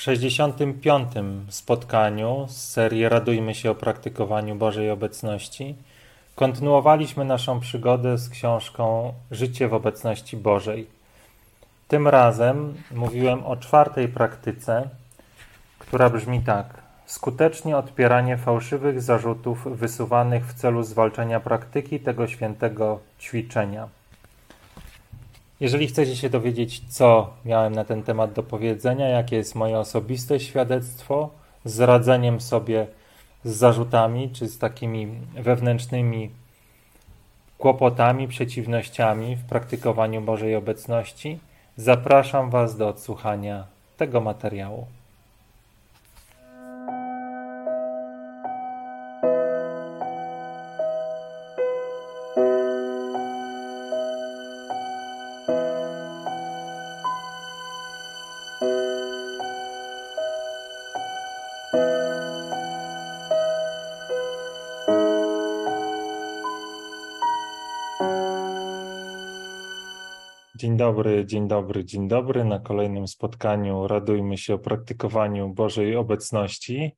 W 65. spotkaniu z serii Radujmy się o praktykowaniu Bożej Obecności kontynuowaliśmy naszą przygodę z książką Życie w obecności Bożej. Tym razem mówiłem o czwartej praktyce, która brzmi tak: skutecznie odpieranie fałszywych zarzutów wysuwanych w celu zwalczenia praktyki tego świętego ćwiczenia. Jeżeli chcecie się dowiedzieć, co miałem na ten temat do powiedzenia, jakie jest moje osobiste świadectwo z radzeniem sobie z zarzutami czy z takimi wewnętrznymi kłopotami, przeciwnościami w praktykowaniu Bożej obecności, zapraszam Was do odsłuchania tego materiału. Dobry, dzień dobry, dzień dobry. Na kolejnym spotkaniu radujmy się o praktykowaniu Bożej obecności.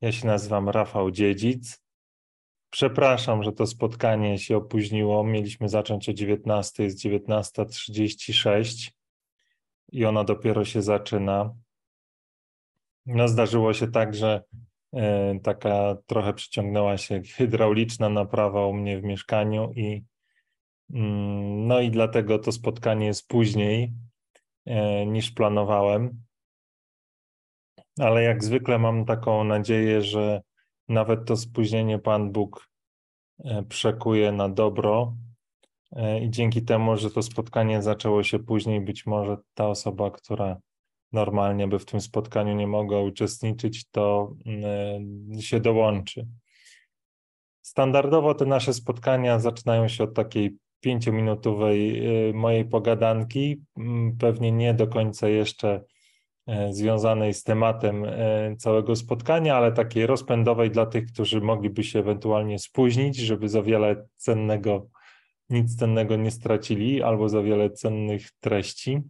Ja się nazywam Rafał Dziedzic. Przepraszam, że to spotkanie się opóźniło. Mieliśmy zacząć o 19, jest 19.36 i ono dopiero się zaczyna. No, zdarzyło się tak, że y, taka trochę przyciągnęła się hydrauliczna naprawa u mnie w mieszkaniu i no i dlatego to spotkanie jest później e, niż planowałem. Ale jak zwykle mam taką nadzieję, że nawet to spóźnienie Pan Bóg e, przekuje na dobro. E, I dzięki temu, że to spotkanie zaczęło się później, być może ta osoba, która normalnie by w tym spotkaniu nie mogła uczestniczyć, to mm, się dołączy. Standardowo te nasze spotkania zaczynają się od takiej pięciominutowej y, mojej pogadanki, mm, pewnie nie do końca jeszcze e, związanej z tematem e, całego spotkania, ale takiej rozpędowej dla tych, którzy mogliby się ewentualnie spóźnić, żeby za wiele cennego, nic cennego nie stracili, albo za wiele cennych treści.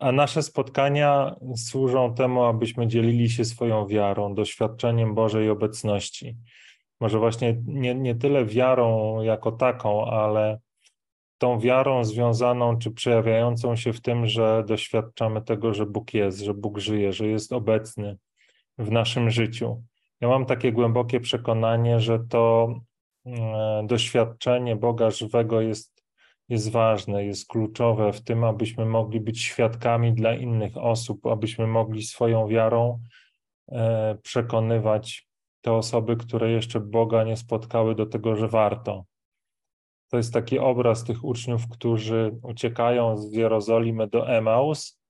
A nasze spotkania służą temu, abyśmy dzielili się swoją wiarą, doświadczeniem Bożej obecności może właśnie nie, nie tyle wiarą jako taką, ale tą wiarą związaną czy przejawiającą się w tym, że doświadczamy tego, że Bóg jest, że Bóg żyje, że jest obecny w naszym życiu. Ja mam takie głębokie przekonanie, że to e, doświadczenie Boga żywego jest, jest ważne, jest kluczowe w tym, abyśmy mogli być świadkami dla innych osób, abyśmy mogli swoją wiarą e, przekonywać te osoby, które jeszcze Boga nie spotkały, do tego, że warto. To jest taki obraz tych uczniów, którzy uciekają z Jerozolimy do Emaus,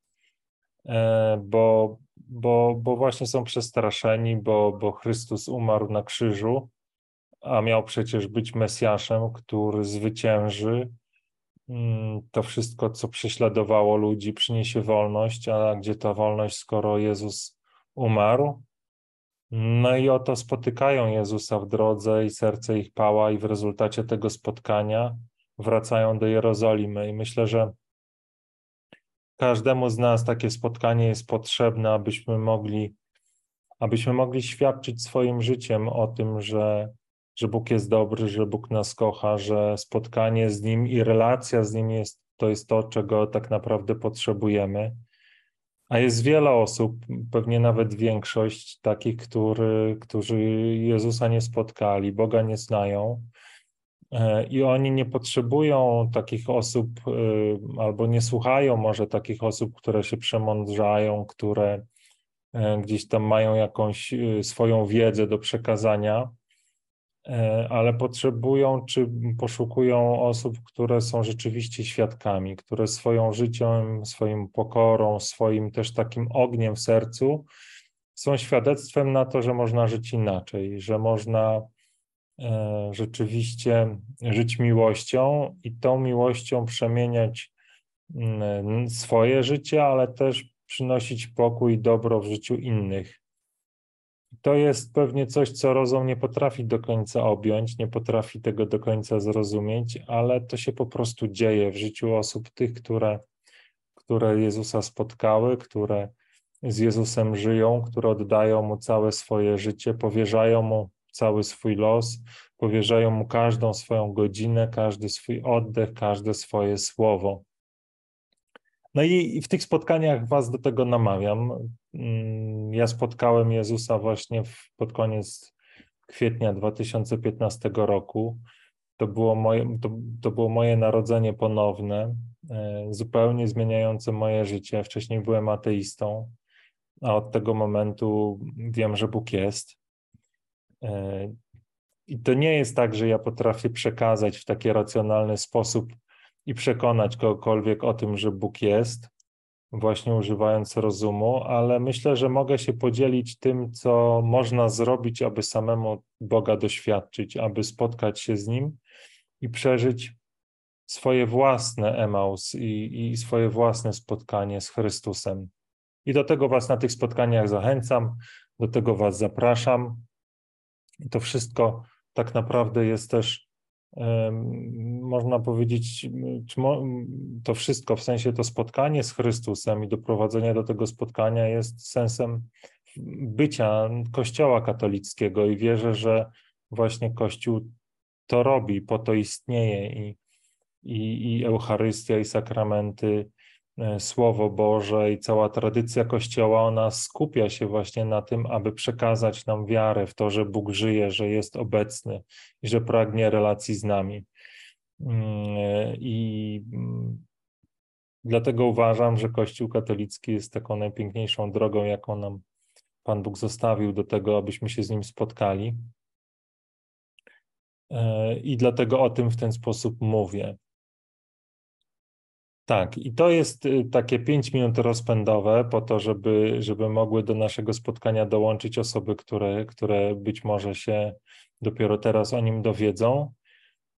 e, bo, bo, bo właśnie są przestraszeni, bo, bo Chrystus umarł na krzyżu, a miał przecież być Mesjaszem, który zwycięży mm, to wszystko, co prześladowało ludzi, przyniesie wolność, a gdzie ta wolność, skoro Jezus umarł? No i oto spotykają Jezusa w drodze i serce ich pała i w rezultacie tego spotkania wracają do Jerozolimy. I myślę, że każdemu z nas takie spotkanie jest potrzebne, abyśmy mogli, abyśmy mogli świadczyć swoim życiem o tym, że, że Bóg jest dobry, że Bóg nas kocha, że spotkanie z Nim i relacja z Nim jest, to jest to, czego tak naprawdę potrzebujemy. A jest wiele osób, pewnie nawet większość takich, który, którzy Jezusa nie spotkali, Boga nie znają. E, I oni nie potrzebują takich osób, e, albo nie słuchają może takich osób, które się przemądrzają, które e, gdzieś tam mają jakąś swoją wiedzę do przekazania, ale potrzebują czy poszukują osób, które są rzeczywiście świadkami, które swoją życiem, swoim pokorą, swoim też takim ogniem w sercu są świadectwem na to, że można żyć inaczej, że można e, rzeczywiście żyć miłością i tą miłością przemieniać mm, swoje życie, ale też przynosić pokój i dobro w życiu innych. To jest pewnie coś, co rozum nie potrafi do końca objąć, nie potrafi tego do końca zrozumieć, ale to się po prostu dzieje w życiu osób tych, które, które Jezusa spotkały, które z Jezusem żyją, które oddają Mu całe swoje życie, powierzają Mu cały swój los, powierzają Mu każdą swoją godzinę, każdy swój oddech, każde swoje słowo. No i w tych spotkaniach Was do tego namawiam. Mm, ja spotkałem Jezusa właśnie pod koniec kwietnia 2015 roku. To było moje, to, to było moje narodzenie ponowne, e, zupełnie zmieniające moje życie. Wcześniej byłem ateistą, a od tego momentu wiem, że Bóg jest. E, I to nie jest tak, że ja potrafię przekazać w taki racjonalny sposób i przekonać kogokolwiek o tym, że Bóg jest, właśnie używając rozumu, ale myślę, że mogę się podzielić tym, co można zrobić, aby samemu Boga doświadczyć, aby spotkać się z Nim i przeżyć swoje własne emaus i, i swoje własne spotkanie z Chrystusem. I do tego Was na tych spotkaniach zachęcam, do tego Was zapraszam. I to wszystko tak naprawdę jest też, można powiedzieć, to wszystko, w sensie to spotkanie z Chrystusem i doprowadzenie do tego spotkania jest sensem bycia Kościoła katolickiego i wierzę, że właśnie Kościół to robi, po to istnieje i, i, i Eucharystia, i sakramenty Słowo Boże i cała tradycja Kościoła, ona skupia się właśnie na tym, aby przekazać nam wiarę w to, że Bóg żyje, że jest obecny i że pragnie relacji z nami. Mm, e, I mm, dlatego uważam, że Kościół katolicki jest taką najpiękniejszą drogą, jaką nam Pan Bóg zostawił do tego, abyśmy się z Nim spotkali. E, I dlatego o tym w ten sposób mówię. Tak, i to jest y, takie 5 minut rozpędowe po to, żeby, żeby mogły do naszego spotkania dołączyć osoby, które, które być może się dopiero teraz o nim dowiedzą.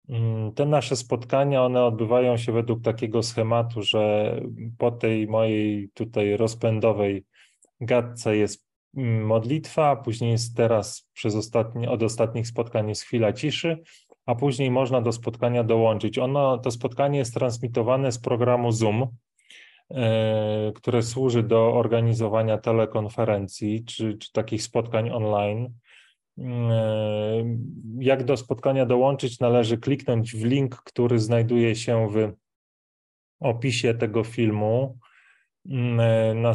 Mm, te nasze spotkania, one odbywają się według takiego schematu, że po tej mojej tutaj rozpędowej gadce jest mm, modlitwa, później jest teraz przez ostatnie, od ostatnich spotkań jest chwila ciszy, a później można do spotkania dołączyć. Ono, to spotkanie jest transmitowane z programu Zoom, e, które służy do organizowania telekonferencji czy, czy takich spotkań online. E, jak do spotkania dołączyć, należy kliknąć w link, który znajduje się w opisie tego filmu. E, na,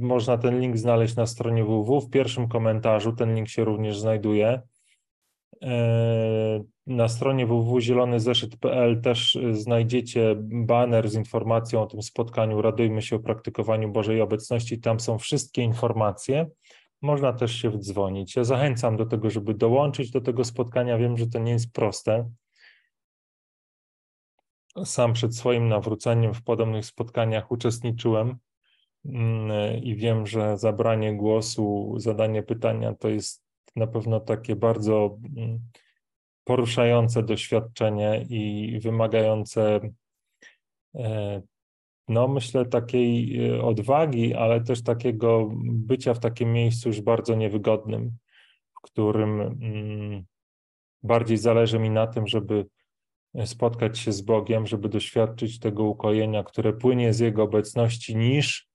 można ten link znaleźć na stronie www. W pierwszym komentarzu ten link się również znajduje. Na stronie www.zielonyzeszyt.pl też y, znajdziecie banner z informacją o tym spotkaniu Radujmy się o praktykowaniu Bożej Obecności. Tam są wszystkie informacje. Można też się wdzwonić. Ja zachęcam do tego, żeby dołączyć do tego spotkania. Wiem, że to nie jest proste. Sam przed swoim nawróceniem w podobnych spotkaniach uczestniczyłem mm, i wiem, że zabranie głosu, zadanie pytania to jest na pewno takie bardzo mm, poruszające doświadczenie i wymagające, e, no myślę, takiej e, odwagi, ale też takiego bycia w takim miejscu już bardzo niewygodnym, w którym mm, bardziej zależy mi na tym, żeby spotkać się z Bogiem, żeby doświadczyć tego ukojenia, które płynie z Jego obecności, niż,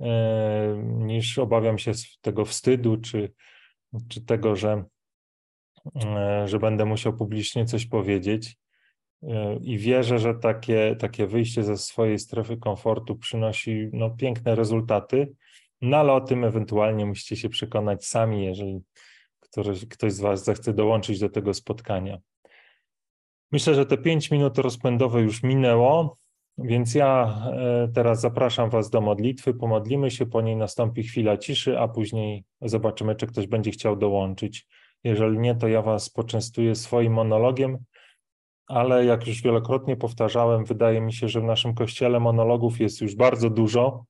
e, niż obawiam się tego wstydu, czy, czy tego, że E, że będę musiał publicznie coś powiedzieć. E, I wierzę, że takie, takie wyjście ze swojej strefy komfortu przynosi no, piękne rezultaty, no ale o tym ewentualnie musicie się przekonać sami, jeżeli ktoś, ktoś z Was zechce dołączyć do tego spotkania. Myślę, że te pięć minut rozpędowe już minęło, więc ja e, teraz zapraszam Was do modlitwy. Pomodlimy się, po niej nastąpi chwila ciszy, a później zobaczymy, czy ktoś będzie chciał dołączyć. Jeżeli nie, to ja Was poczęstuję swoim monologiem, ale jak już wielokrotnie powtarzałem, wydaje mi się, że w naszym kościele monologów jest już bardzo dużo,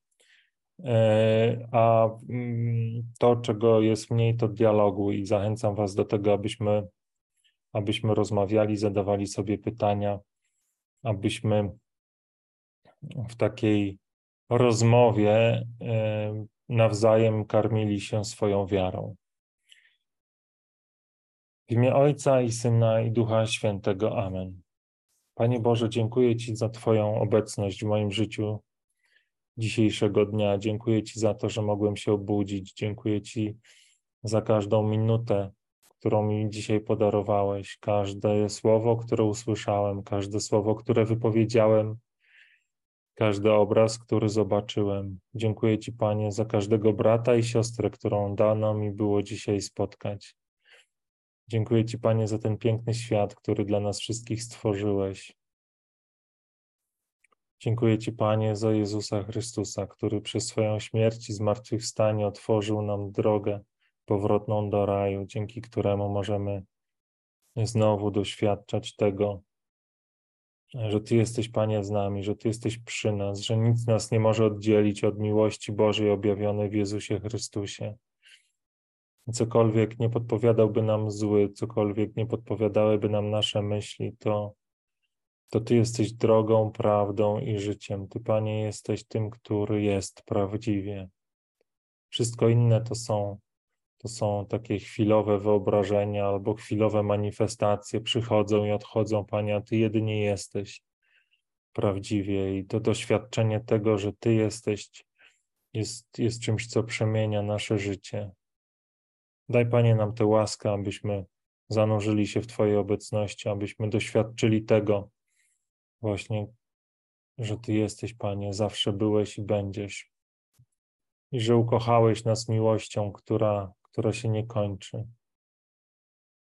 e, a mm, to, czego jest mniej, to dialogu i zachęcam Was do tego, abyśmy, abyśmy rozmawiali, zadawali sobie pytania, abyśmy w takiej rozmowie e, nawzajem karmili się swoją wiarą. W imię Ojca i Syna i Ducha Świętego. Amen. Panie Boże, dziękuję Ci za Twoją obecność w moim życiu. dzisiejszego dnia. Dziękuję Ci za to, że mogłem się obudzić. Dziękuję Ci za każdą minutę, którą mi dzisiaj podarowałeś, każde słowo, które usłyszałem, każde słowo, które wypowiedziałem, każdy obraz, który zobaczyłem. Dziękuję Ci, Panie, za każdego brata i siostrę, którą dano mi było dzisiaj spotkać. Dziękuję Ci, Panie, za ten piękny świat, który dla nas wszystkich stworzyłeś. Dziękuję Ci, Panie, za Jezusa Chrystusa, który przez swoją śmierć i zmartwychwstanie otworzył nam drogę powrotną do raju, dzięki któremu możemy znowu doświadczać tego, że Ty jesteś, Panie, z nami, że Ty jesteś przy nas, że nic nas nie może oddzielić od miłości Bożej objawionej w Jezusie Chrystusie. Cokolwiek nie podpowiadałby nam zły, cokolwiek nie podpowiadałyby nam nasze myśli, to, to Ty jesteś drogą, prawdą i życiem. Ty, Panie, jesteś tym, który jest prawdziwie. Wszystko inne to są to są takie chwilowe wyobrażenia albo chwilowe manifestacje, przychodzą i odchodzą, Panie, a Ty jedynie jesteś prawdziwie i to doświadczenie tego, że Ty jesteś, jest, jest czymś, co przemienia nasze życie. Daj, Panie, nam tę łaskę, abyśmy zanurzyli się w Twojej obecności, abyśmy doświadczyli tego właśnie, że Ty jesteś, Panie, zawsze byłeś i będziesz. I że ukochałeś nas miłością, która która się nie kończy.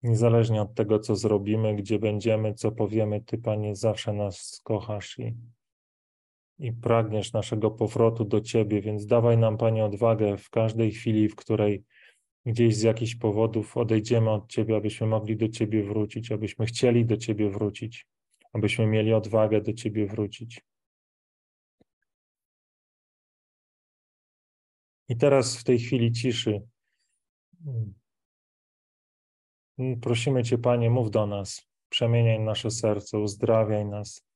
Niezależnie od tego, co zrobimy, gdzie będziemy, co powiemy, Ty, Panie, zawsze nas kochasz i, i pragniesz naszego powrotu do Ciebie, więc dawaj nam, Panie, odwagę w każdej chwili, w której gdzieś z jakichś powodów odejdziemy od Ciebie, abyśmy mogli do Ciebie wrócić, abyśmy chcieli do Ciebie wrócić, abyśmy mieli odwagę do Ciebie wrócić. I teraz w tej chwili ciszy. Prosimy Cię, Panie, mów do nas, przemieniaj nasze serce, uzdrawiaj nas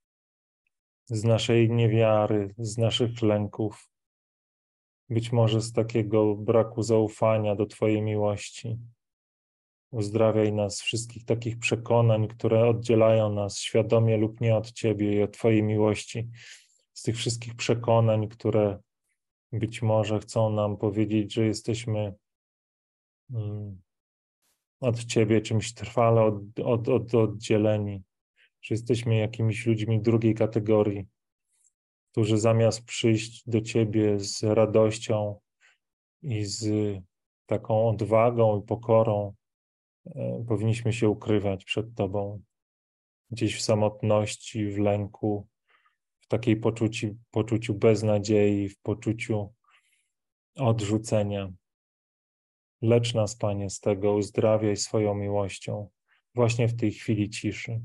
z naszej niewiary, z naszych lęków, być może z takiego braku zaufania do Twojej miłości. Uzdrawiaj nas wszystkich takich przekonań, które oddzielają nas świadomie lub nie od Ciebie i od Twojej miłości, z tych wszystkich przekonań, które być może chcą nam powiedzieć, że jesteśmy Mm. Od Ciebie, czymś trwale od, od, od, oddzieleni, że jesteśmy jakimiś ludźmi drugiej kategorii, którzy zamiast przyjść do Ciebie z radością i z taką odwagą i pokorą, e, powinniśmy się ukrywać przed Tobą, gdzieś w samotności, w lęku, w takiej poczuciu, poczuciu beznadziei, w poczuciu odrzucenia. Lecz nas, Panie, z tego uzdrawiaj swoją miłością właśnie w tej chwili ciszy.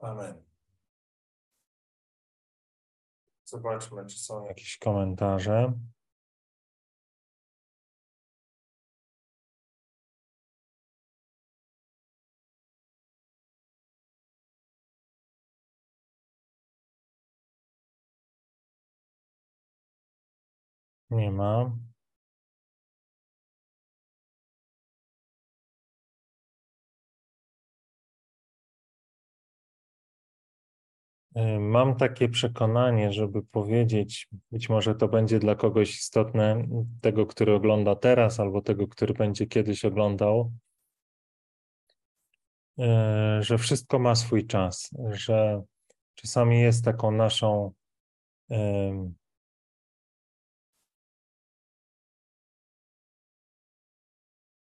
Amen. Zobaczmy, czy są jakieś komentarze. Nie ma. Mam takie przekonanie, żeby powiedzieć, być może to będzie dla kogoś istotne, tego, który ogląda teraz, albo tego, który będzie kiedyś oglądał, y, że wszystko ma swój czas, że czasami jest taką naszą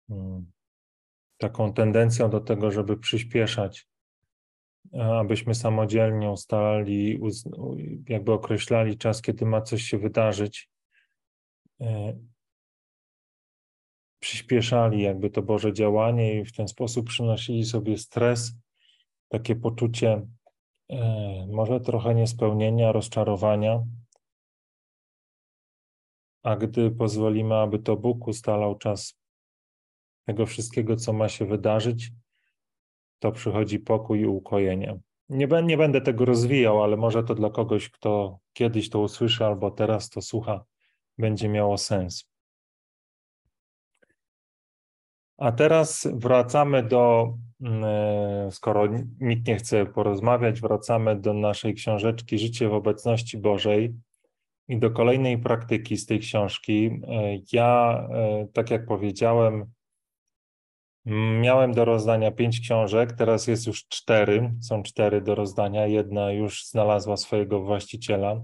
Hmm. taką tendencją do tego, żeby przyspieszać, abyśmy samodzielnie ustalali, jakby określali czas, kiedy ma coś się wydarzyć, e, przyspieszali jakby to Boże działanie i w ten sposób przynosili sobie stres, takie poczucie e, może trochę niespełnienia, rozczarowania. A gdy pozwolimy, aby to Bóg ustalał czas tego wszystkiego, co ma się wydarzyć, to przychodzi pokój i ukojenie. Nie, nie będę tego rozwijał, ale może to dla kogoś, kto kiedyś to usłyszy albo teraz to słucha, będzie miało sens. A teraz wracamy do, mm, e, skoro nikt nie chce porozmawiać, wracamy do naszej książeczki Życie w obecności Bożej i do kolejnej praktyki z tej książki. E, ja, e, tak jak powiedziałem, Miałem do rozdania pięć książek, teraz jest już cztery, są cztery do rozdania, jedna już znalazła swojego właściciela,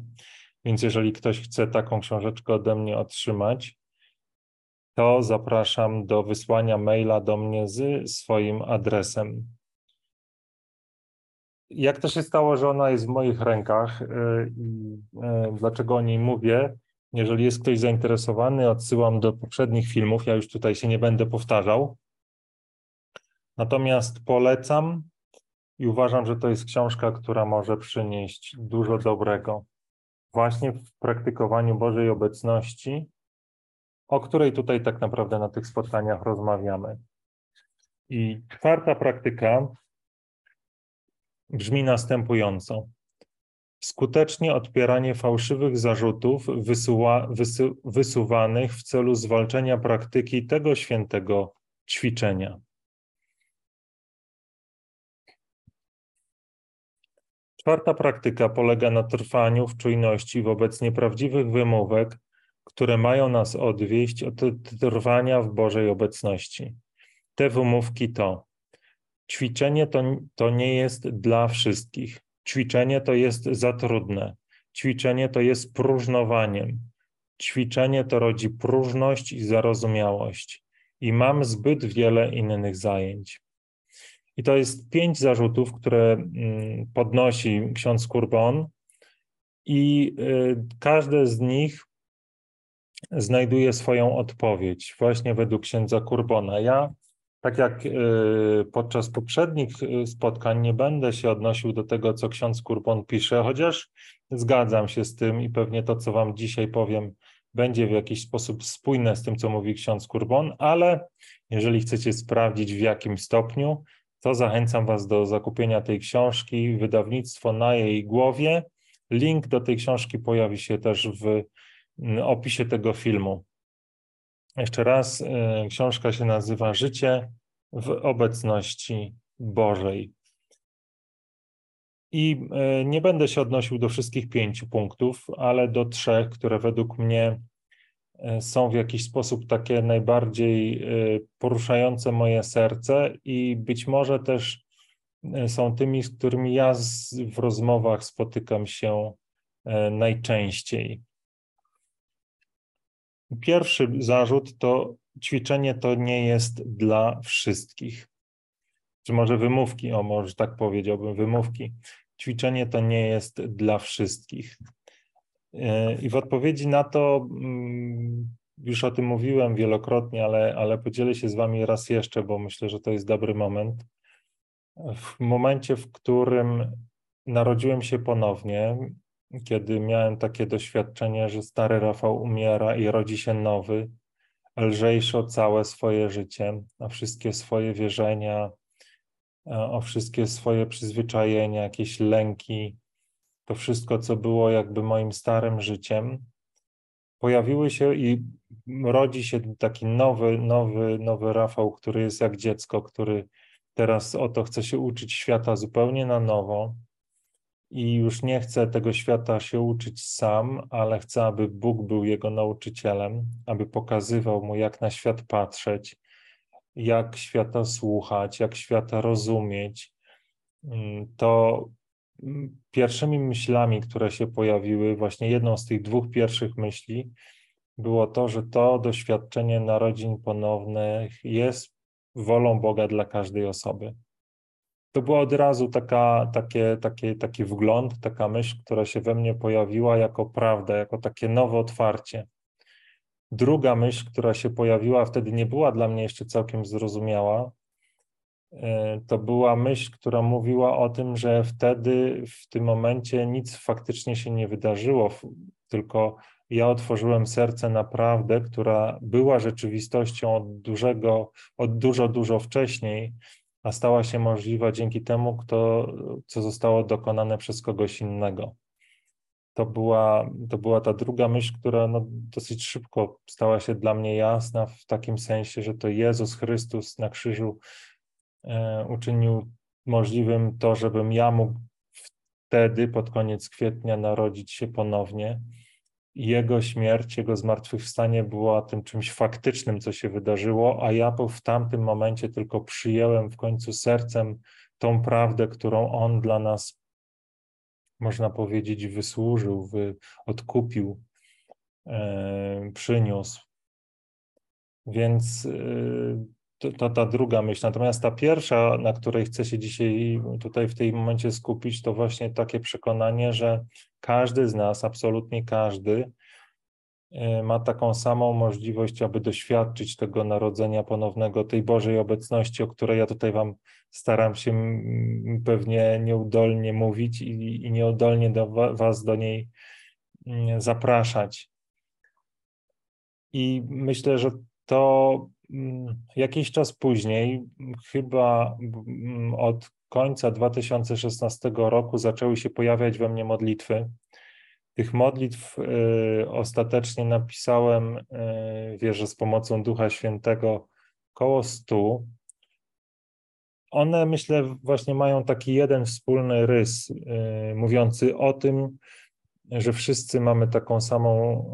więc jeżeli ktoś chce taką książeczkę ode mnie otrzymać, to zapraszam do wysłania maila do mnie z swoim adresem. Jak to się stało, że ona jest w moich rękach y, y, dlaczego o niej mówię? Jeżeli jest ktoś zainteresowany, odsyłam do poprzednich filmów, ja już tutaj się nie będę powtarzał. Natomiast polecam i uważam, że to jest książka, która może przynieść dużo dobrego właśnie w praktykowaniu Bożej obecności, o której tutaj tak naprawdę na tych spotkaniach rozmawiamy. I czwarta praktyka brzmi następująco. Skutecznie odpieranie fałszywych zarzutów wysuwa, wysu, wysuwanych w celu zwalczenia praktyki tego świętego ćwiczenia. Czwarta praktyka polega na trwaniu w czujności wobec nieprawdziwych wymówek, które mają nas odwieść od trwania w Bożej obecności. Te wymówki to ćwiczenie to, to nie jest dla wszystkich. Ćwiczenie to jest za trudne. Ćwiczenie to jest próżnowaniem. Ćwiczenie to rodzi próżność i zarozumiałość. I mam zbyt wiele innych zajęć. I to jest pięć zarzutów, które mm, podnosi ksiądz Kurbon, i y, każde z nich znajduje swoją odpowiedź właśnie według księdza Kurbona. Ja, tak jak y, podczas poprzednich y, spotkań, nie będę się odnosił do tego, co ksiądz Kurbon pisze, chociaż zgadzam się z tym i pewnie to, co Wam dzisiaj powiem, będzie w jakiś sposób spójne z tym, co mówi ksiądz Kurbon, ale jeżeli chcecie sprawdzić, w jakim stopniu, to zachęcam Was do zakupienia tej książki. Wydawnictwo na jej głowie. Link do tej książki pojawi się też w mm, opisie tego filmu. Jeszcze raz, y, książka się nazywa Życie w obecności Bożej. I y, nie będę się odnosił do wszystkich pięciu punktów, ale do trzech, które według mnie są w jakiś sposób takie najbardziej e, poruszające moje serce i być może też e, są tymi, z którymi ja w rozmowach spotykam się najczęściej. Pierwszy zarzut to ćwiczenie to nie jest dla wszystkich. Czy może wymówki, o może tak powiedziałbym, wymówki. Ćwiczenie to nie jest dla wszystkich. E, I w odpowiedzi na to, mm, już o tym mówiłem wielokrotnie, ale, ale podzielę się z Wami raz jeszcze, bo myślę, że to jest dobry moment. w momencie, w którym narodziłem się ponownie, kiedy miałem takie doświadczenie, że stary Rafał umiera i rodzi się nowy, lżejszy o całe swoje życie, o wszystkie swoje wierzenia, o wszystkie swoje przyzwyczajenia, jakieś lęki, to wszystko, co było jakby moim starym życiem, pojawiły się i rodzi się taki nowy, nowy, nowy Rafał, który jest jak dziecko, który teraz oto chce się uczyć świata zupełnie na nowo i już nie chce tego świata się uczyć sam, ale chce, aby Bóg był jego nauczycielem, aby pokazywał mu, jak na świat patrzeć, jak świata słuchać, jak świata rozumieć. Mm, to pierwszymi myślami, które się pojawiły, właśnie jedną z tych dwóch pierwszych myśli, było to, że to doświadczenie narodzin ponownych jest wolą Boga dla każdej osoby. To była od razu taka, takie, takie, taki wgląd, taka myśl, która się we mnie pojawiła jako prawda, jako takie nowe otwarcie. Druga myśl, która się pojawiła, wtedy nie była dla mnie jeszcze całkiem zrozumiała, to była myśl, która mówiła o tym, że wtedy, w tym momencie nic faktycznie się nie wydarzyło, tylko ja otworzyłem serce na prawdę, która była rzeczywistością od dużego, od dużo, dużo wcześniej, a stała się możliwa dzięki temu, kto, co zostało dokonane przez kogoś innego. To była, to była ta druga myśl, która no, dosyć szybko stała się dla mnie jasna, w takim sensie, że to Jezus Chrystus na krzyżu e, uczynił możliwym to, żebym ja mógł wtedy, pod koniec kwietnia, narodzić się ponownie jego śmierć, jego zmartwychwstanie była tym czymś faktycznym, co się wydarzyło, a ja w tamtym momencie tylko przyjęłem w końcu sercem tą prawdę, którą on dla nas, można powiedzieć, wysłużył, wy, odkupił, e, przyniósł. Więc e, to, ta druga myśl. Natomiast ta pierwsza, na której chcę się dzisiaj tutaj w tym momencie skupić, to właśnie takie przekonanie, że każdy z nas, absolutnie każdy, e, ma taką samą możliwość, aby doświadczyć tego narodzenia ponownego, tej Bożej obecności, o której ja tutaj Wam staram się pewnie nieudolnie mówić i, i nieudolnie do Was do niej zapraszać. I myślę, że to Mm, jakiś czas później, chyba mm, od końca 2016 roku, zaczęły się pojawiać we mnie modlitwy. Tych modlitw y, ostatecznie napisałem, y, wierzę, z pomocą Ducha Świętego, około stu. One, myślę, właśnie mają taki jeden wspólny rys, y, mówiący o tym, że wszyscy mamy taką samą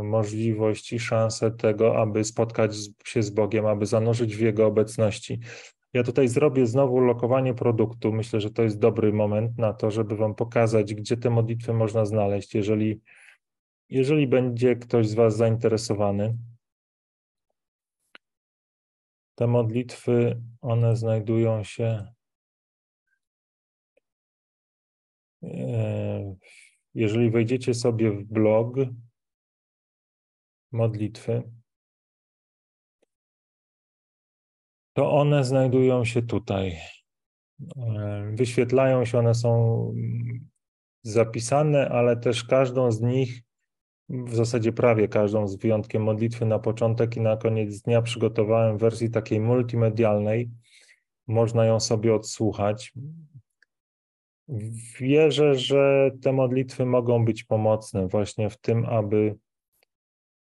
e, możliwość i szansę tego, aby spotkać się z Bogiem, aby zanurzyć w Jego obecności. Ja tutaj zrobię znowu lokowanie produktu. Myślę, że to jest dobry moment na to, żeby Wam pokazać, gdzie te modlitwy można znaleźć, jeżeli, jeżeli będzie ktoś z Was zainteresowany. Te modlitwy, one znajdują się e, w jeżeli wejdziecie sobie w blog modlitwy, to one znajdują się tutaj. E, wyświetlają się, one są zapisane, ale też każdą z nich, w zasadzie prawie każdą z wyjątkiem modlitwy na początek i na koniec dnia przygotowałem w wersji takiej multimedialnej. Można ją sobie odsłuchać. Wierzę, że te modlitwy mogą być pomocne właśnie w tym, aby,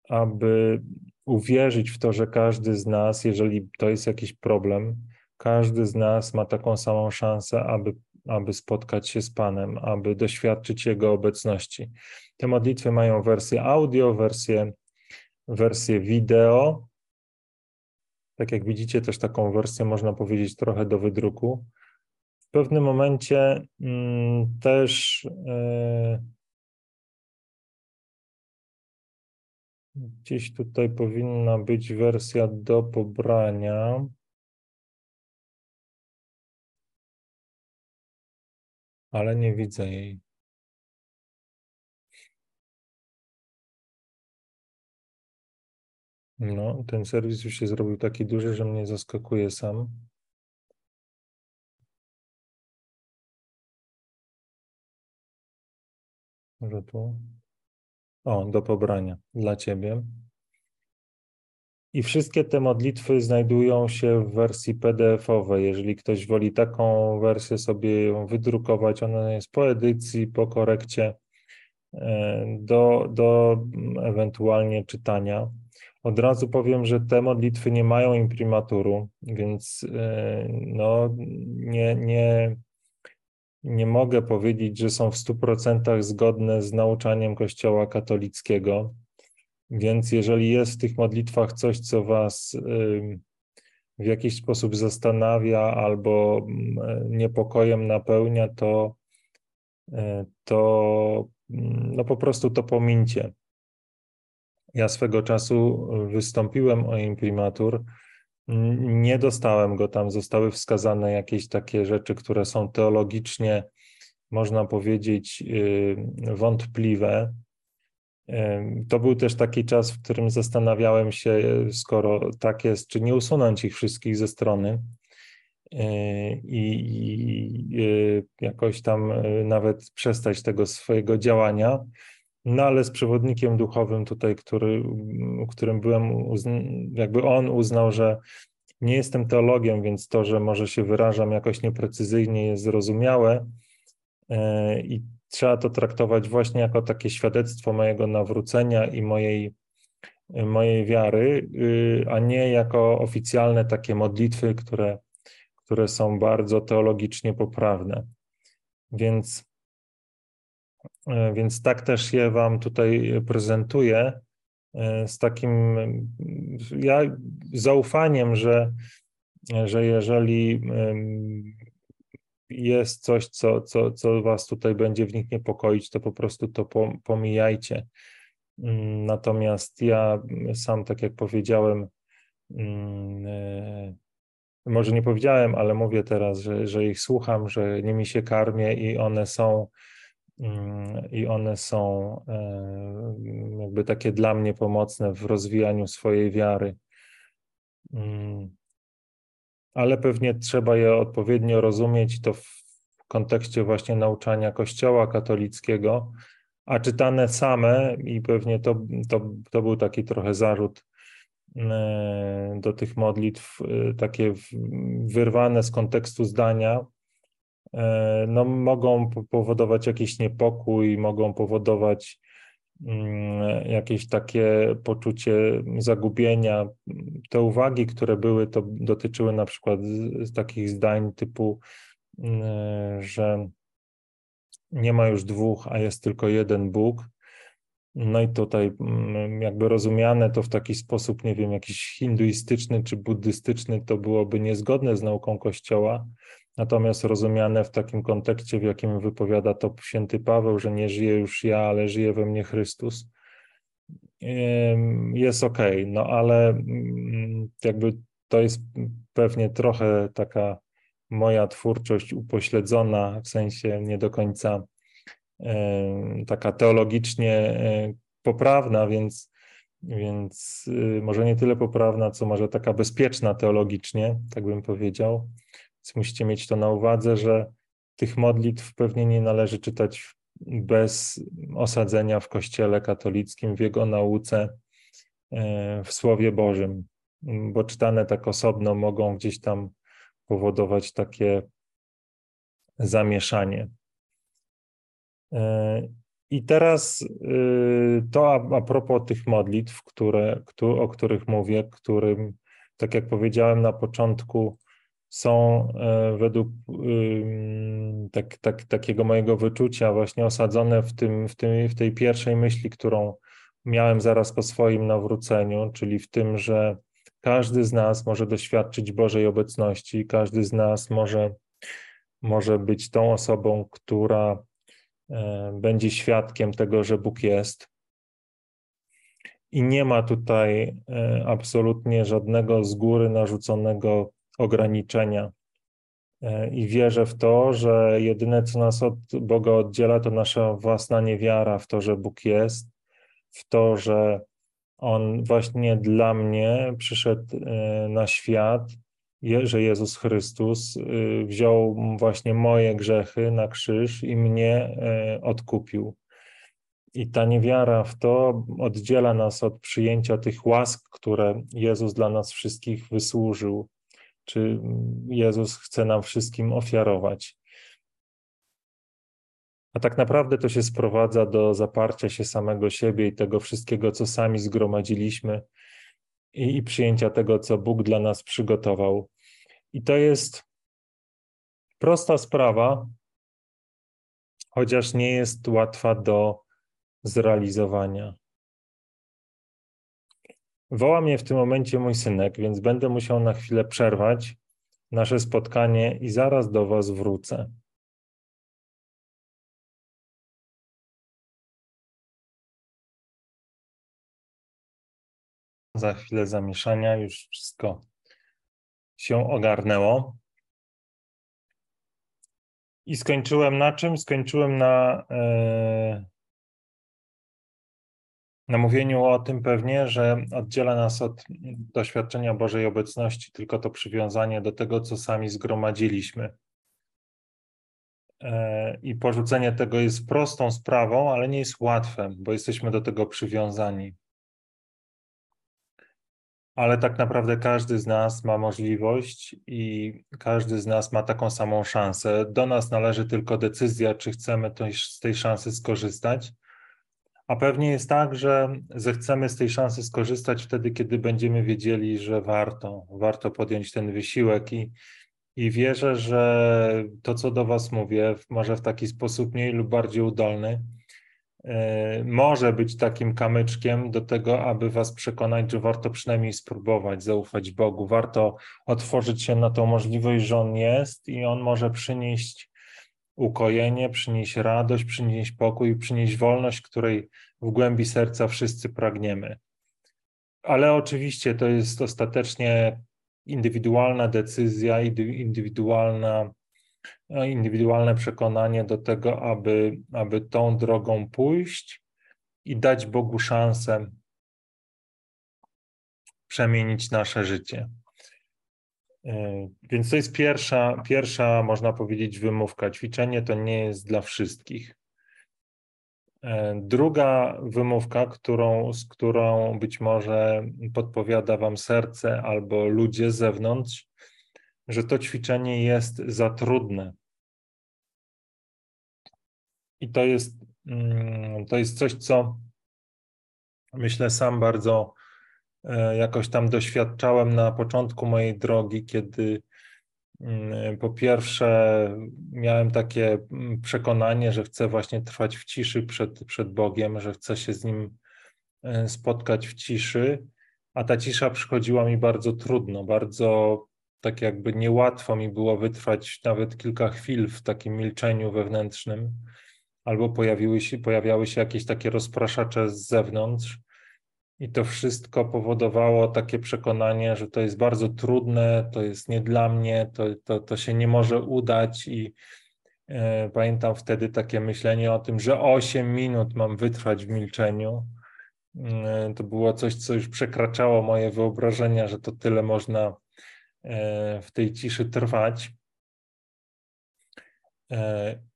aby uwierzyć w to, że każdy z nas, jeżeli to jest jakiś problem, każdy z nas ma taką samą szansę, aby, aby spotkać się z Panem, aby doświadczyć Jego obecności. Te modlitwy mają wersję audio, wersję, wersję wideo. Tak jak widzicie, też taką wersję można powiedzieć trochę do wydruku w pewnym momencie mm, też e, gdzieś tutaj powinna być wersja do pobrania. Ale nie widzę jej. No, ten serwis już się zrobił taki duży, że mnie zaskakuje sam. Może tu. O, do pobrania dla Ciebie. I wszystkie te modlitwy znajdują się w wersji PDF-owej. Jeżeli ktoś woli taką wersję sobie ją wydrukować, ona jest po edycji, po korekcie e, do, do ewentualnie czytania. Od razu powiem, że te modlitwy nie mają imprimaturu, więc e, no, nie, nie, nie mogę powiedzieć, że są w 100% zgodne z nauczaniem Kościoła katolickiego. Więc jeżeli jest w tych modlitwach coś, co Was w jakiś sposób zastanawia albo mm, niepokojem napełnia, to, e, to mm, no po prostu to pomincie. Ja swego czasu wystąpiłem o imprimatur, nie dostałem go tam, zostały wskazane jakieś takie rzeczy, które są teologicznie, można powiedzieć, y, wątpliwe. To był też taki czas, w którym zastanawiałem się, skoro tak jest, czy nie usunąć ich wszystkich ze strony e, i, i y, jakoś tam y, nawet przestać tego swojego działania. No ale z przewodnikiem duchowym tutaj, który, którym byłem, jakby on uznał, że nie jestem teologiem, więc to, że może się wyrażam jakoś nieprecyzyjnie jest zrozumiałe e, i trzeba to traktować właśnie jako takie świadectwo mojego nawrócenia i mojej, mojej wiary, y, a nie jako oficjalne takie modlitwy, które, które są bardzo teologicznie poprawne. Więc więc tak też je Wam tutaj prezentuję e, z takim ja, zaufaniem, że, że jeżeli jest coś, co, co, co Was tutaj będzie w nich niepokoić, to po prostu to pomijajcie. Mm, natomiast ja sam, tak jak powiedziałem, mm, e, może nie powiedziałem, ale mówię teraz, że, że ich słucham, że nimi się karmię i one są i one są e, jakby takie dla mnie pomocne w rozwijaniu swojej wiary. Mm. Ale pewnie trzeba je odpowiednio rozumieć to w kontekście właśnie nauczania Kościoła katolickiego, a czytane same, i pewnie to, to, to był taki trochę zarzut e, do tych modlitw, e, takie wyrwane z kontekstu zdania, no, mogą powodować jakiś niepokój, mogą powodować mm, jakieś takie poczucie zagubienia. Te uwagi, które były, to dotyczyły na przykład takich zdań typu, mm, że nie ma już dwóch, a jest tylko jeden Bóg. No i tutaj mm, jakby rozumiane to w taki sposób, nie wiem, jakiś hinduistyczny czy buddystyczny, to byłoby niezgodne z nauką Kościoła, natomiast rozumiane w takim kontekście, w jakim wypowiada to święty Paweł, że nie żyje już ja, ale żyje we mnie Chrystus, jest ok, no ale mm, jakby to jest pewnie trochę taka moja twórczość upośledzona, w sensie nie do końca taka teologicznie e, poprawna, więc, więc y, może nie tyle poprawna, co może taka bezpieczna teologicznie, tak bym powiedział. Więc musicie mieć to na uwadze, że tych modlitw pewnie nie należy czytać bez osadzenia w Kościele katolickim, w jego nauce, e, w Słowie Bożym, bo czytane tak osobno mogą gdzieś tam powodować takie zamieszanie. E, I teraz y, to a propos tych modlitw, które, o których mówię, którym, tak jak powiedziałem na początku, są e, według tak, tak, takiego mojego wyczucia właśnie osadzone w, tym, w, tym, w tej pierwszej myśli, którą miałem zaraz po swoim nawróceniu, czyli w tym, że każdy z nas może doświadczyć Bożej obecności, każdy z nas może, może być tą osobą, która e, będzie świadkiem tego, że Bóg jest. I nie ma tutaj e, absolutnie żadnego z góry narzuconego ograniczenia. E, I wierzę w to, że jedyne, co nas od Boga oddziela, to nasza własna niewiara w to, że Bóg jest, w to, że On właśnie dla mnie przyszedł e, na świat, że Jezus Chrystus e, wziął właśnie moje grzechy na krzyż i mnie odkupił. I ta niewiara w to oddziela nas od przyjęcia tych łask, które Jezus dla nas wszystkich wysłużył, czy Jezus chce nam wszystkim ofiarować. A tak naprawdę to się sprowadza do zaparcia się samego siebie i tego wszystkiego, co sami zgromadziliśmy, i, i przyjęcia tego, co Bóg dla nas przygotował. I to jest prosta sprawa, chociaż nie jest łatwa do zrealizowania. Woła mnie w tym momencie mój synek, więc będę musiał na chwilę przerwać nasze spotkanie i zaraz do Was wrócę. Za chwilę zamieszania już wszystko się ogarnęło. I skończyłem na czym? Skończyłem na, e, na mówieniu o tym pewnie, że oddziela nas od doświadczenia Bożej obecności tylko to przywiązanie do tego, co sami zgromadziliśmy. E, I porzucenie tego jest prostą sprawą, ale nie jest łatwe, bo jesteśmy do tego przywiązani ale tak naprawdę każdy z nas ma możliwość i każdy z nas ma taką samą szansę. Do nas należy tylko decyzja, czy chcemy z tej szansy skorzystać. A pewnie jest tak, że zechcemy z tej szansy skorzystać wtedy, kiedy będziemy wiedzieli, że warto, warto podjąć ten wysiłek i, i wierzę, że to, co do Was mówię, może w taki sposób mniej lub bardziej udolny, E, może być takim kamyczkiem do tego, aby Was przekonać, że warto przynajmniej spróbować zaufać Bogu. Warto otworzyć się na tą możliwość, że On jest i On może przynieść ukojenie, przynieść radość, przynieść pokój, przynieść wolność, której w głębi serca wszyscy pragniemy. Ale oczywiście to jest ostatecznie indywidualna decyzja, indywidualna no, indywidualne przekonanie do tego, aby, aby tą drogą pójść i dać Bogu szansę przemienić nasze życie. E, więc to jest pierwsza, pierwsza, można powiedzieć, wymówka. Ćwiczenie to nie jest dla wszystkich. E, druga wymówka, którą, z którą być może podpowiada Wam serce albo ludzie z zewnątrz, że to ćwiczenie jest za trudne. I to jest, mm, to jest coś, co myślę sam bardzo jakoś tam doświadczałem na początku mojej drogi, kiedy mm, po pierwsze miałem takie mm, przekonanie, że chcę właśnie trwać w ciszy przed, przed Bogiem, że chcę się z Nim e, spotkać w ciszy, a ta cisza przychodziła mi bardzo trudno, bardzo tak jakby niełatwo mi było wytrwać nawet kilka chwil w takim milczeniu wewnętrznym, albo pojawiły się, pojawiały się jakieś takie rozpraszacze z zewnątrz. I to wszystko powodowało takie przekonanie, że to jest bardzo trudne, to jest nie dla mnie, to, to, to się nie może udać. I e, pamiętam wtedy takie myślenie o tym, że 8 minut mam wytrwać w milczeniu. E, to było coś, co już przekraczało moje wyobrażenia, że to tyle można E, w tej ciszy trwać.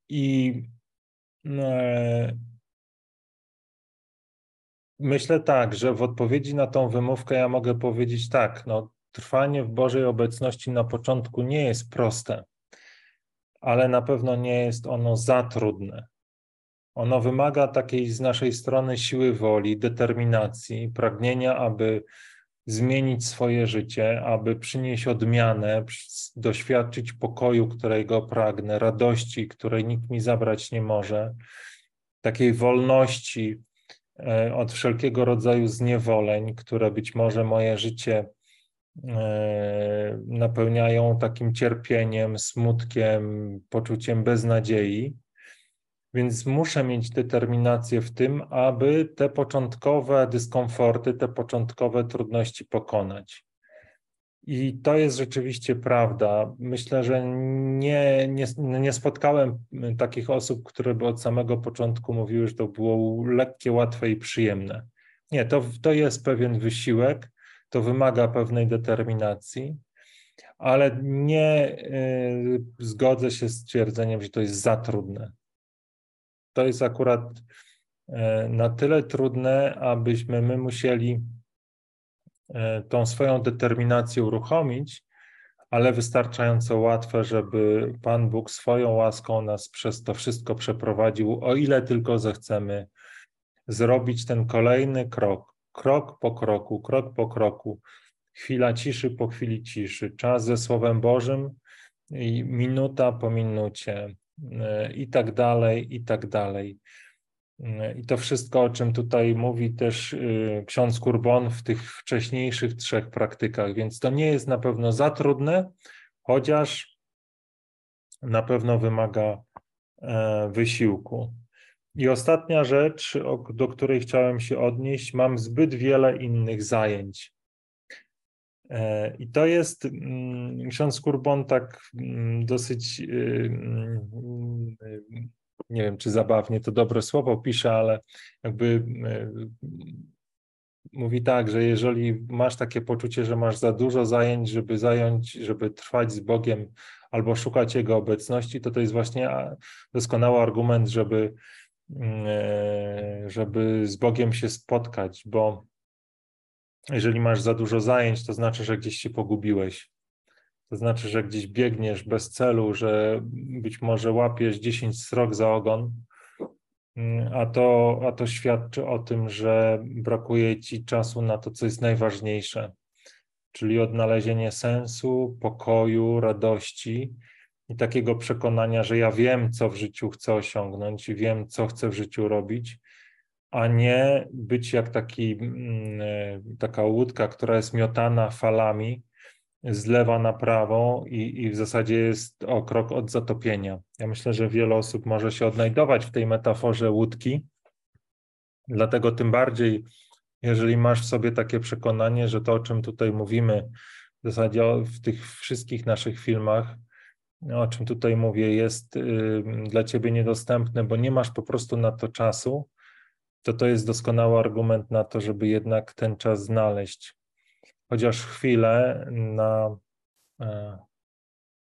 I e, myślę tak, że w odpowiedzi na tą wymówkę ja mogę powiedzieć tak, no, trwanie w Bożej obecności na początku nie jest proste, ale na pewno nie jest ono za trudne. Ono wymaga takiej z naszej strony siły woli, determinacji, pragnienia, aby zmienić swoje życie, aby przynieść odmianę, doświadczyć pokoju, którego pragnę, radości, której nikt mi zabrać nie może, takiej wolności od wszelkiego rodzaju zniewoleń, które być może moje życie e, napełniają takim cierpieniem, smutkiem, poczuciem beznadziei. Więc muszę mieć determinację w tym, aby te początkowe dyskomforty, te początkowe trudności pokonać. I to jest rzeczywiście prawda. Myślę, że nie, nie, nie spotkałem takich osób, które by od samego początku mówiły, że to było lekkie, łatwe i przyjemne. Nie, to, to jest pewien wysiłek, to wymaga pewnej determinacji, ale nie y, zgodzę się z twierdzeniem, że to jest za trudne. To jest akurat na tyle trudne, abyśmy my musieli tą swoją determinację uruchomić, ale wystarczająco łatwe, żeby Pan Bóg swoją łaską nas przez to wszystko przeprowadził, o ile tylko zechcemy zrobić ten kolejny krok, krok po kroku, krok po kroku, chwila ciszy po chwili ciszy, czas ze Słowem Bożym i minuta po minucie e, i tak dalej, i tak dalej. E, I to wszystko, o czym tutaj mówi też e, ksiądz Kurbon w tych wcześniejszych trzech praktykach, więc to nie jest na pewno za trudne, chociaż na pewno wymaga wysiłku. I ostatnia rzecz, do której chciałem się odnieść, mam zbyt wiele innych zajęć. E, I to jest, mm, ksiądz Kurbon tak mm, dosyć, y, mm, nie wiem czy zabawnie to dobre słowo pisze, ale jakby y, mówi tak, że jeżeli masz takie poczucie, że masz za dużo zajęć, żeby zająć, żeby trwać z Bogiem albo szukać Jego obecności, to to jest właśnie doskonały argument, żeby E, żeby z Bogiem się spotkać, bo jeżeli masz za dużo zajęć, to znaczy, że gdzieś się pogubiłeś. To znaczy, że gdzieś biegniesz bez celu, że być może łapiesz 10 srok za ogon, a to, a to świadczy o tym, że brakuje ci czasu na to, co jest najważniejsze, czyli odnalezienie sensu, pokoju, radości i takiego przekonania, że ja wiem, co w życiu chcę osiągnąć i wiem, co chcę w życiu robić, a nie być jak taki, mm, e, taka łódka, która jest miotana falami z lewa na prawo i, i w zasadzie jest o krok od zatopienia. Ja myślę, że wiele osób może się odnajdować w tej metaforze łódki, dlatego tym bardziej, jeżeli masz w sobie takie przekonanie, że to, o czym tutaj mówimy, w zasadzie w tych wszystkich naszych filmach, o czym tutaj mówię, jest dla ciebie niedostępne, bo nie masz po prostu na to czasu, to to jest doskonały argument na to, żeby jednak ten czas znaleźć. Chociaż chwilę na, e,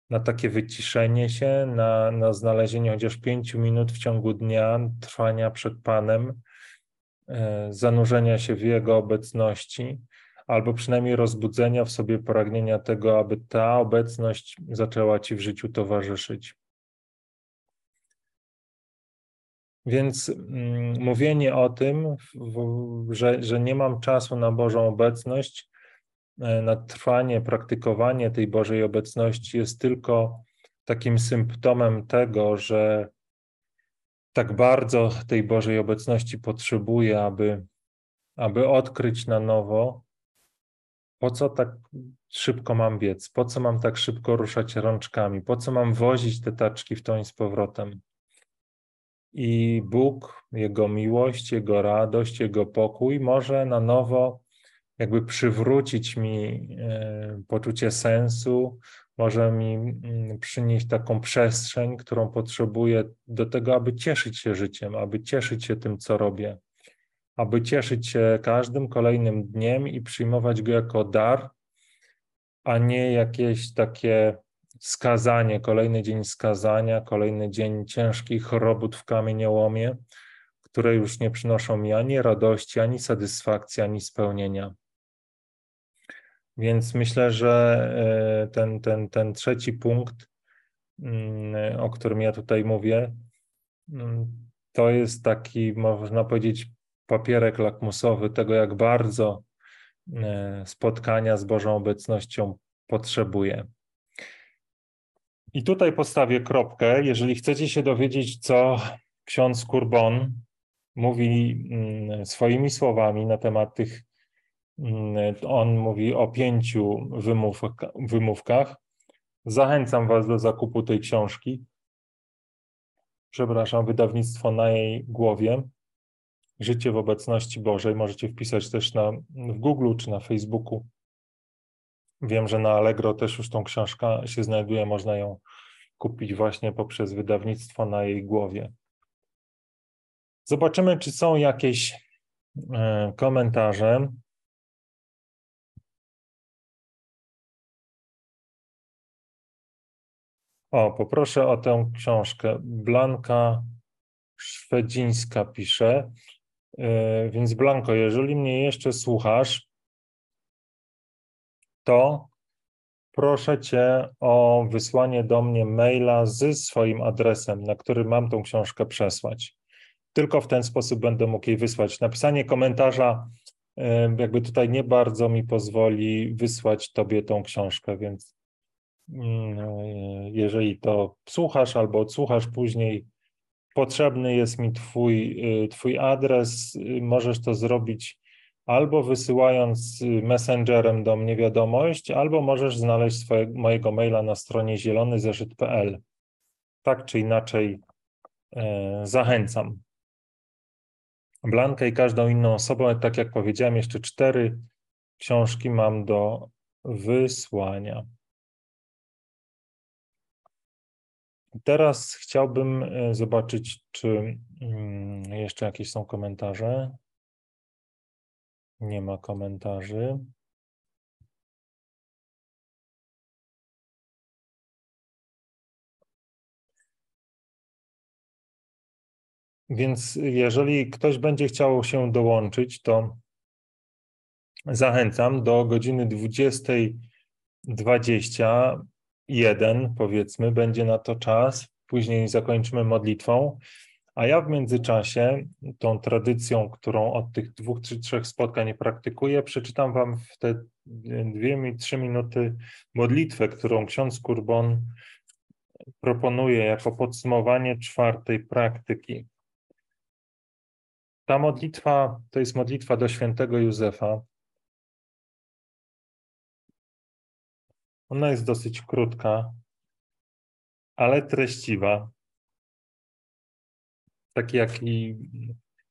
na takie wyciszenie się, na, na znalezienie chociaż pięciu minut w ciągu dnia trwania przed Panem, e, zanurzenia się w Jego obecności albo przynajmniej rozbudzenia w sobie pragnienia tego, aby ta obecność zaczęła ci w życiu towarzyszyć. Więc mm, mówienie o tym, że, że nie mam czasu na Bożą obecność, na trwanie, praktykowanie tej Bożej obecności jest tylko takim symptomem tego, że tak bardzo tej Bożej obecności potrzebuję, aby, aby odkryć na nowo po co tak szybko mam biec? Po co mam tak szybko ruszać rączkami? Po co mam wozić te taczki w tą i z powrotem? I Bóg, Jego miłość, Jego radość, Jego pokój może na nowo jakby przywrócić mi e, poczucie sensu, może mi mm, przynieść taką przestrzeń, którą potrzebuję do tego, aby cieszyć się życiem, aby cieszyć się tym, co robię aby cieszyć się każdym kolejnym dniem i przyjmować go jako dar, a nie jakieś takie skazanie, kolejny dzień skazania, kolejny dzień ciężkich robót w kamieniołomie, które już nie przynoszą mi ani radości, ani satysfakcji, ani spełnienia. Więc myślę, że e, ten, ten, ten trzeci punkt, mm, o którym ja tutaj mówię, mm, to jest taki, można powiedzieć, papierek lakmusowy tego, jak bardzo e, spotkania z Bożą obecnością potrzebuję. I tutaj postawię kropkę. Jeżeli chcecie się dowiedzieć, co ksiądz Kurbon mówi mm, swoimi słowami na temat tych, on mówi o pięciu wymówkach. Zachęcam Was do zakupu tej książki. Przepraszam, wydawnictwo na jej głowie. Życie w obecności Bożej możecie wpisać też na, w Google czy na Facebooku. Wiem, że na Allegro też już tą książkę się znajduje, można ją kupić właśnie poprzez wydawnictwo na jej głowie. Zobaczymy, czy są jakieś e, komentarze. O, poproszę o tę książkę. Blanka Szwedzińska pisze. E, więc Blanko, jeżeli mnie jeszcze słuchasz, to proszę Cię o wysłanie do mnie maila z swoim adresem, na który mam tą książkę przesłać. Tylko w ten sposób będę mógł jej wysłać. Napisanie komentarza e, jakby tutaj nie bardzo mi pozwoli wysłać Tobie tą książkę, więc jeżeli to słuchasz albo odsłuchasz później, potrzebny jest mi twój, y, twój adres. Y, możesz to zrobić albo wysyłając messengerem do mnie wiadomość, albo możesz znaleźć swojego, mojego maila na stronie zielonyzeszyt.pl. Tak czy inaczej e, zachęcam. Blankę i każdą inną osobę, tak jak powiedziałem, jeszcze cztery książki mam do wysłania. Teraz chciałbym e, zobaczyć, czy mm, jeszcze jakieś są komentarze. Nie ma komentarzy. Więc jeżeli ktoś będzie chciał się dołączyć, to zachęcam do godziny 20.20 jeden, powiedzmy, będzie na to czas. Później zakończymy modlitwą. A ja w międzyczasie tą tradycją, którą od tych dwóch czy trzech spotkań praktykuję, przeczytam Wam w te dwie, trzy minuty modlitwę, którą ksiądz Kurbon proponuje jako podsumowanie czwartej praktyki. Ta modlitwa to jest modlitwa do świętego Józefa. Ona jest dosyć krótka, ale treściwa. Taki jaki,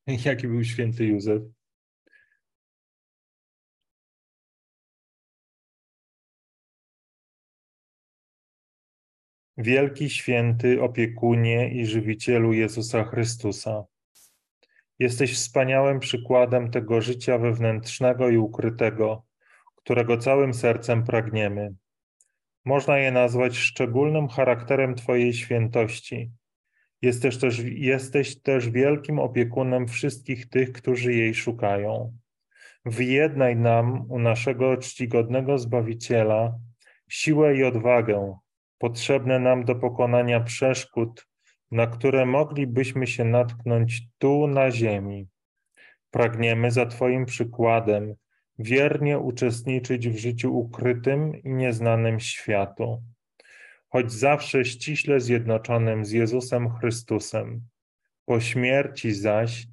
jaki był święty Józef. Wielki święty opiekunie i żywicielu Jezusa Chrystusa. Jesteś wspaniałym przykładem tego życia wewnętrznego i ukrytego, którego całym sercem pragniemy. Można je nazwać szczególnym charakterem Twojej świętości. Jesteś też, jesteś też wielkim opiekunem wszystkich tych, którzy jej szukają. Wyjednaj nam u naszego czcigodnego Zbawiciela siłę i odwagę potrzebne nam do pokonania przeszkód, na które moglibyśmy się natknąć tu na ziemi. Pragniemy za Twoim przykładem wiernie uczestniczyć w życiu ukrytym i nieznanym światu, choć zawsze ściśle zjednoczonym z Jezusem Chrystusem. Po śmierci zaś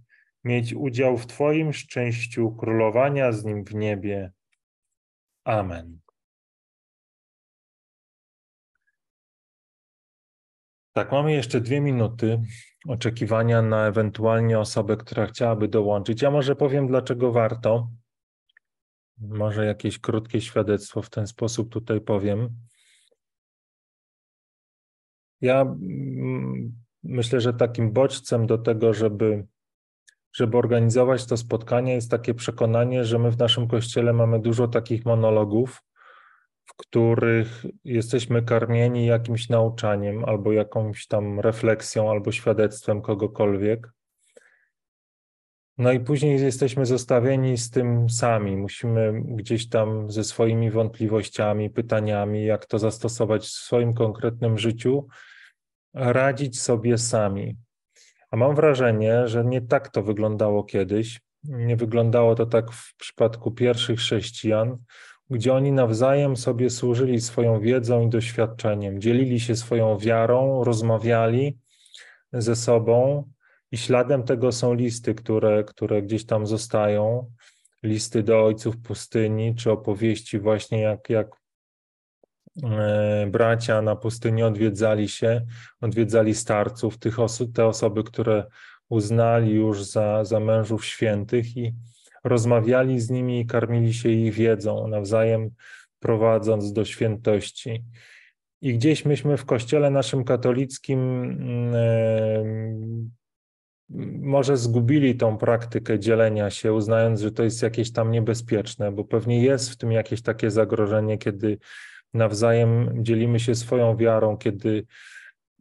mieć udział w Twoim szczęściu królowania z Nim w niebie. Amen. Tak, mamy jeszcze dwie minuty oczekiwania na ewentualnie osobę, która chciałaby dołączyć. Ja może powiem, dlaczego warto. Może jakieś krótkie świadectwo w ten sposób tutaj powiem. Ja mm, myślę, że takim bodźcem do tego, żeby, żeby organizować to spotkanie, jest takie przekonanie, że my w naszym kościele mamy dużo takich monologów, w których jesteśmy karmieni jakimś nauczaniem, albo jakąś tam refleksją, albo świadectwem kogokolwiek. No i później jesteśmy zostawieni z tym sami. Musimy gdzieś tam ze swoimi wątpliwościami, pytaniami, jak to zastosować w swoim konkretnym życiu, radzić sobie sami. A mam wrażenie, że nie tak to wyglądało kiedyś. Nie wyglądało to tak w przypadku pierwszych chrześcijan, gdzie oni nawzajem sobie służyli swoją wiedzą i doświadczeniem, dzielili się swoją wiarą, rozmawiali ze sobą, i śladem tego są listy, które, które gdzieś tam zostają, listy do ojców pustyni, czy opowieści właśnie jak, jak e, bracia na pustyni odwiedzali się, odwiedzali starców, tych osób, te osoby, które uznali już za, za mężów świętych i rozmawiali z nimi i karmili się ich wiedzą, nawzajem prowadząc do świętości. I gdzieś myśmy w kościele naszym katolickim mm, może zgubili tą praktykę dzielenia się, uznając, że to jest jakieś tam niebezpieczne, bo pewnie jest w tym jakieś takie zagrożenie, kiedy nawzajem dzielimy się swoją wiarą, kiedy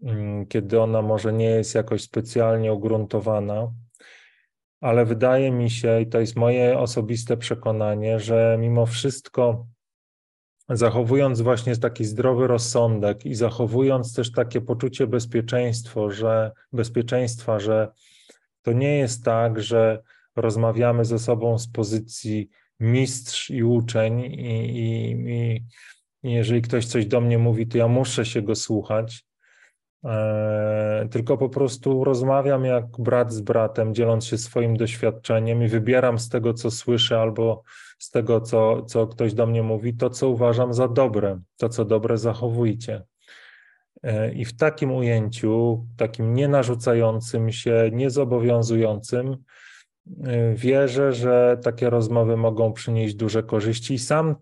mm, kiedy ona może nie jest jakoś specjalnie ugruntowana, ale wydaje mi się, i to jest moje osobiste przekonanie, że mimo wszystko, zachowując właśnie taki zdrowy rozsądek i zachowując też takie poczucie bezpieczeństwa, że bezpieczeństwa, że to nie jest tak, że rozmawiamy ze sobą z pozycji mistrz i uczeń, i, i, i jeżeli ktoś coś do mnie mówi, to ja muszę się go słuchać. E, tylko po prostu rozmawiam jak brat z bratem, dzieląc się swoim doświadczeniem i wybieram z tego, co słyszę, albo z tego, co, co ktoś do mnie mówi, to, co uważam za dobre, to, co dobre zachowujcie. E, I w takim ujęciu, takim nienarzucającym się, niezobowiązującym, e, wierzę, że takie rozmowy mogą przynieść duże korzyści i sam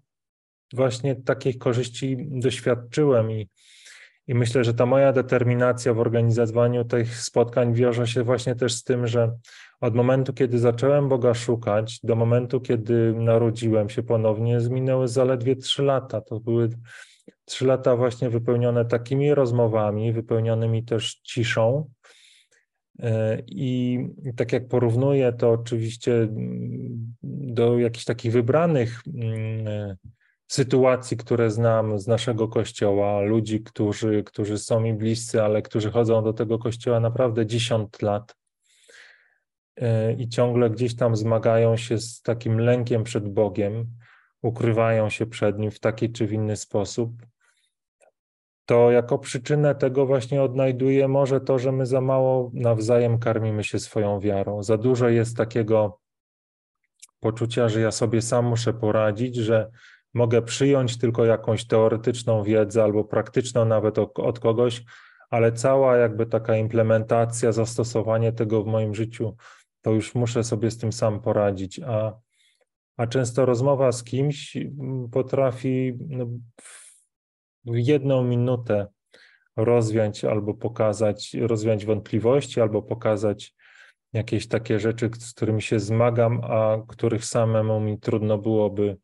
właśnie takich korzyści doświadczyłem i, i myślę, że ta moja determinacja w organizowaniu tych spotkań wiąże się właśnie też z tym, że od momentu, kiedy zacząłem Boga szukać, do momentu, kiedy narodziłem się ponownie, zminęły zaledwie trzy lata. To były trzy lata właśnie wypełnione takimi rozmowami, wypełnionymi też ciszą. E, I tak jak porównuję to oczywiście mm, do jakichś takich wybranych mm, sytuacji, które znam z naszego kościoła, ludzi, którzy, którzy są mi bliscy, ale którzy chodzą do tego kościoła naprawdę dziesiąt lat e, i ciągle gdzieś tam zmagają się z takim lękiem przed Bogiem, ukrywają się przed Nim w taki czy w inny sposób, to jako przyczynę tego właśnie odnajduję może to, że my za mało nawzajem karmimy się swoją wiarą. Za dużo jest takiego poczucia, że ja sobie sam muszę poradzić, że mogę przyjąć tylko jakąś teoretyczną wiedzę albo praktyczną nawet od kogoś, ale cała jakby taka implementacja, zastosowanie tego w moim życiu, to już muszę sobie z tym sam poradzić. A, a często rozmowa z kimś potrafi no, jedną minutę rozwiać albo pokazać, rozwiać wątpliwości, albo pokazać jakieś takie rzeczy, z którymi się zmagam, a których samemu mi trudno byłoby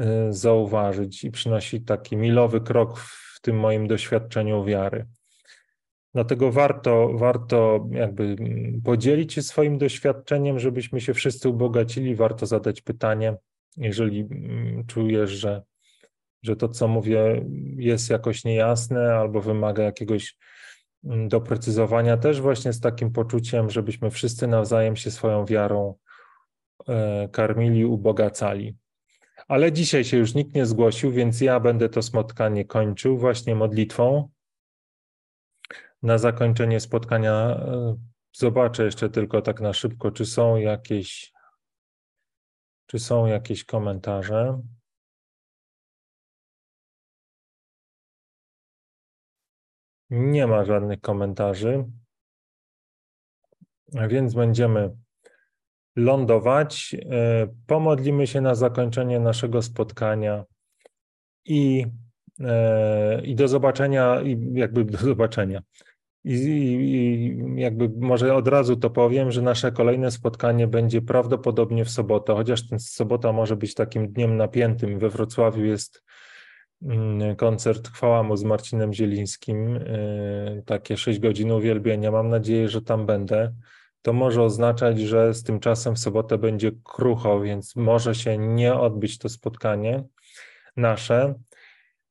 Y, zauważyć i przynosi taki milowy krok w tym moim doświadczeniu wiary. Dlatego warto, warto jakby mm, podzielić się swoim doświadczeniem, żebyśmy się wszyscy ubogacili. Warto zadać pytanie, jeżeli mm, czujesz, że, że to, co mówię, jest jakoś niejasne albo wymaga jakiegoś mm, doprecyzowania, też właśnie z takim poczuciem, żebyśmy wszyscy nawzajem się swoją wiarą e, karmili, ubogacali. Ale dzisiaj się już nikt nie zgłosił, więc ja będę to spotkanie kończył właśnie modlitwą. Na zakończenie spotkania e, zobaczę jeszcze tylko tak na szybko, czy są jakieś, czy są jakieś komentarze. Nie ma żadnych komentarzy, więc będziemy lądować. E, pomodlimy się na zakończenie naszego spotkania i, e, i do zobaczenia, i jakby do zobaczenia. I, I, jakby może od razu to powiem, że nasze kolejne spotkanie będzie prawdopodobnie w sobotę, chociaż ten sobota może być takim dniem napiętym. We Wrocławiu jest koncert Chwała mu z Marcinem Zielińskim, e, takie 6 godzin uwielbienia. Mam nadzieję, że tam będę to może oznaczać, że z tym czasem w sobotę będzie krucho, więc może się nie odbyć to spotkanie nasze.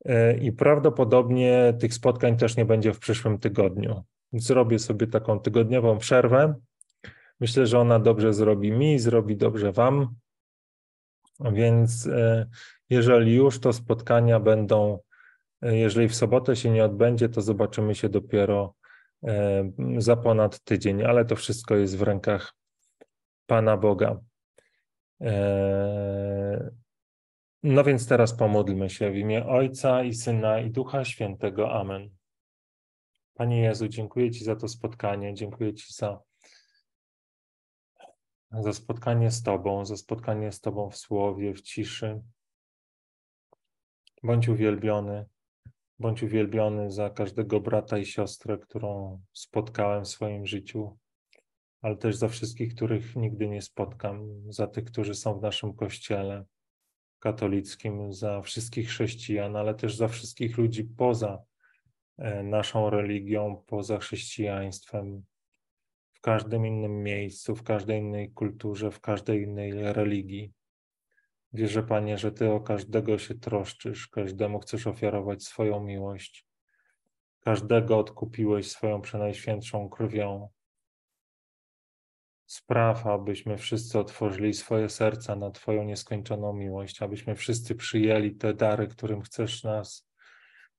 E, I prawdopodobnie tych spotkań też nie będzie w przyszłym tygodniu. Zrobię sobie taką tygodniową przerwę. Myślę, że ona dobrze zrobi mi, zrobi dobrze Wam. Więc e, jeżeli już to spotkania będą, jeżeli w sobotę się nie odbędzie, to zobaczymy się dopiero za ponad tydzień, ale to wszystko jest w rękach Pana Boga. No więc teraz pomódlmy się w imię Ojca i Syna i Ducha Świętego. Amen. Panie Jezu, dziękuję Ci za to spotkanie, dziękuję Ci za, za spotkanie z Tobą, za spotkanie z Tobą w słowie, w ciszy. Bądź uwielbiony. Bądź uwielbiony za każdego brata i siostrę, którą spotkałem w swoim życiu, ale też za wszystkich, których nigdy nie spotkam, za tych, którzy są w naszym kościele katolickim, za wszystkich chrześcijan, ale też za wszystkich ludzi poza e, naszą religią poza chrześcijaństwem, w każdym innym miejscu, w każdej innej kulturze, w każdej innej religii. Wierzę, Panie, że Ty o każdego się troszczysz, każdemu chcesz ofiarować swoją miłość. Każdego odkupiłeś swoją przenajświętszą krwią. Spraw, abyśmy wszyscy otworzyli swoje serca na Twoją nieskończoną miłość, abyśmy wszyscy przyjęli te dary, którym chcesz nas,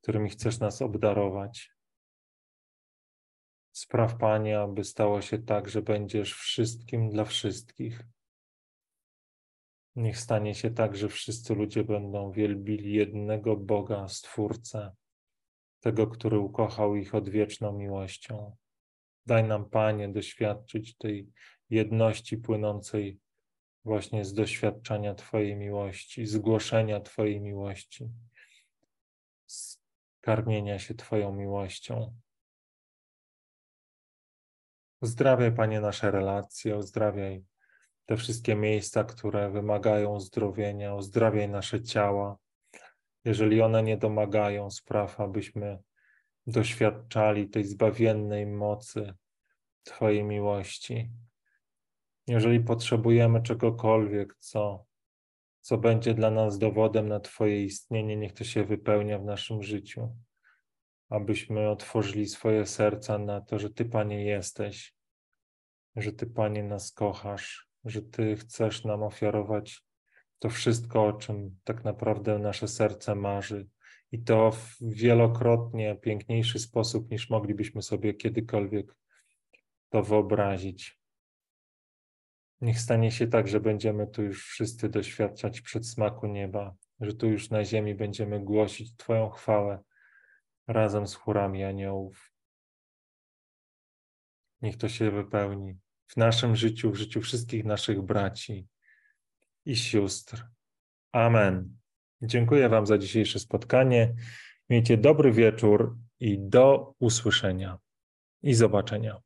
którymi chcesz nas obdarować. Spraw, Panie, aby stało się tak, że będziesz wszystkim dla wszystkich. Niech stanie się tak, że wszyscy ludzie będą wielbili jednego Boga, Stwórcę, tego, który ukochał ich odwieczną miłością. Daj nam, Panie, doświadczyć tej jedności płynącej właśnie z doświadczenia Twojej miłości, zgłoszenia Twojej miłości, z karmienia się Twoją miłością. Uzdrawiaj, Panie, nasze relacje, uzdrawiaj te wszystkie miejsca, które wymagają uzdrowienia, uzdrawiaj nasze ciała. Jeżeli one nie domagają, spraw, abyśmy doświadczali tej zbawiennej mocy Twojej miłości. Jeżeli potrzebujemy czegokolwiek, co, co będzie dla nas dowodem na Twoje istnienie, niech to się wypełnia w naszym życiu, abyśmy otworzyli swoje serca na to, że Ty, Panie, jesteś, że Ty, Panie, nas kochasz, że Ty chcesz nam ofiarować to wszystko, o czym tak naprawdę nasze serce marzy. I to w wielokrotnie piękniejszy sposób, niż moglibyśmy sobie kiedykolwiek to wyobrazić. Niech stanie się tak, że będziemy tu już wszyscy doświadczać przedsmaku nieba, że tu już na ziemi będziemy głosić Twoją chwałę razem z chórami aniołów. Niech to się wypełni w naszym życiu, w życiu wszystkich naszych braci i sióstr. Amen. Dziękuję Wam za dzisiejsze spotkanie. Miejcie dobry wieczór i do usłyszenia i zobaczenia.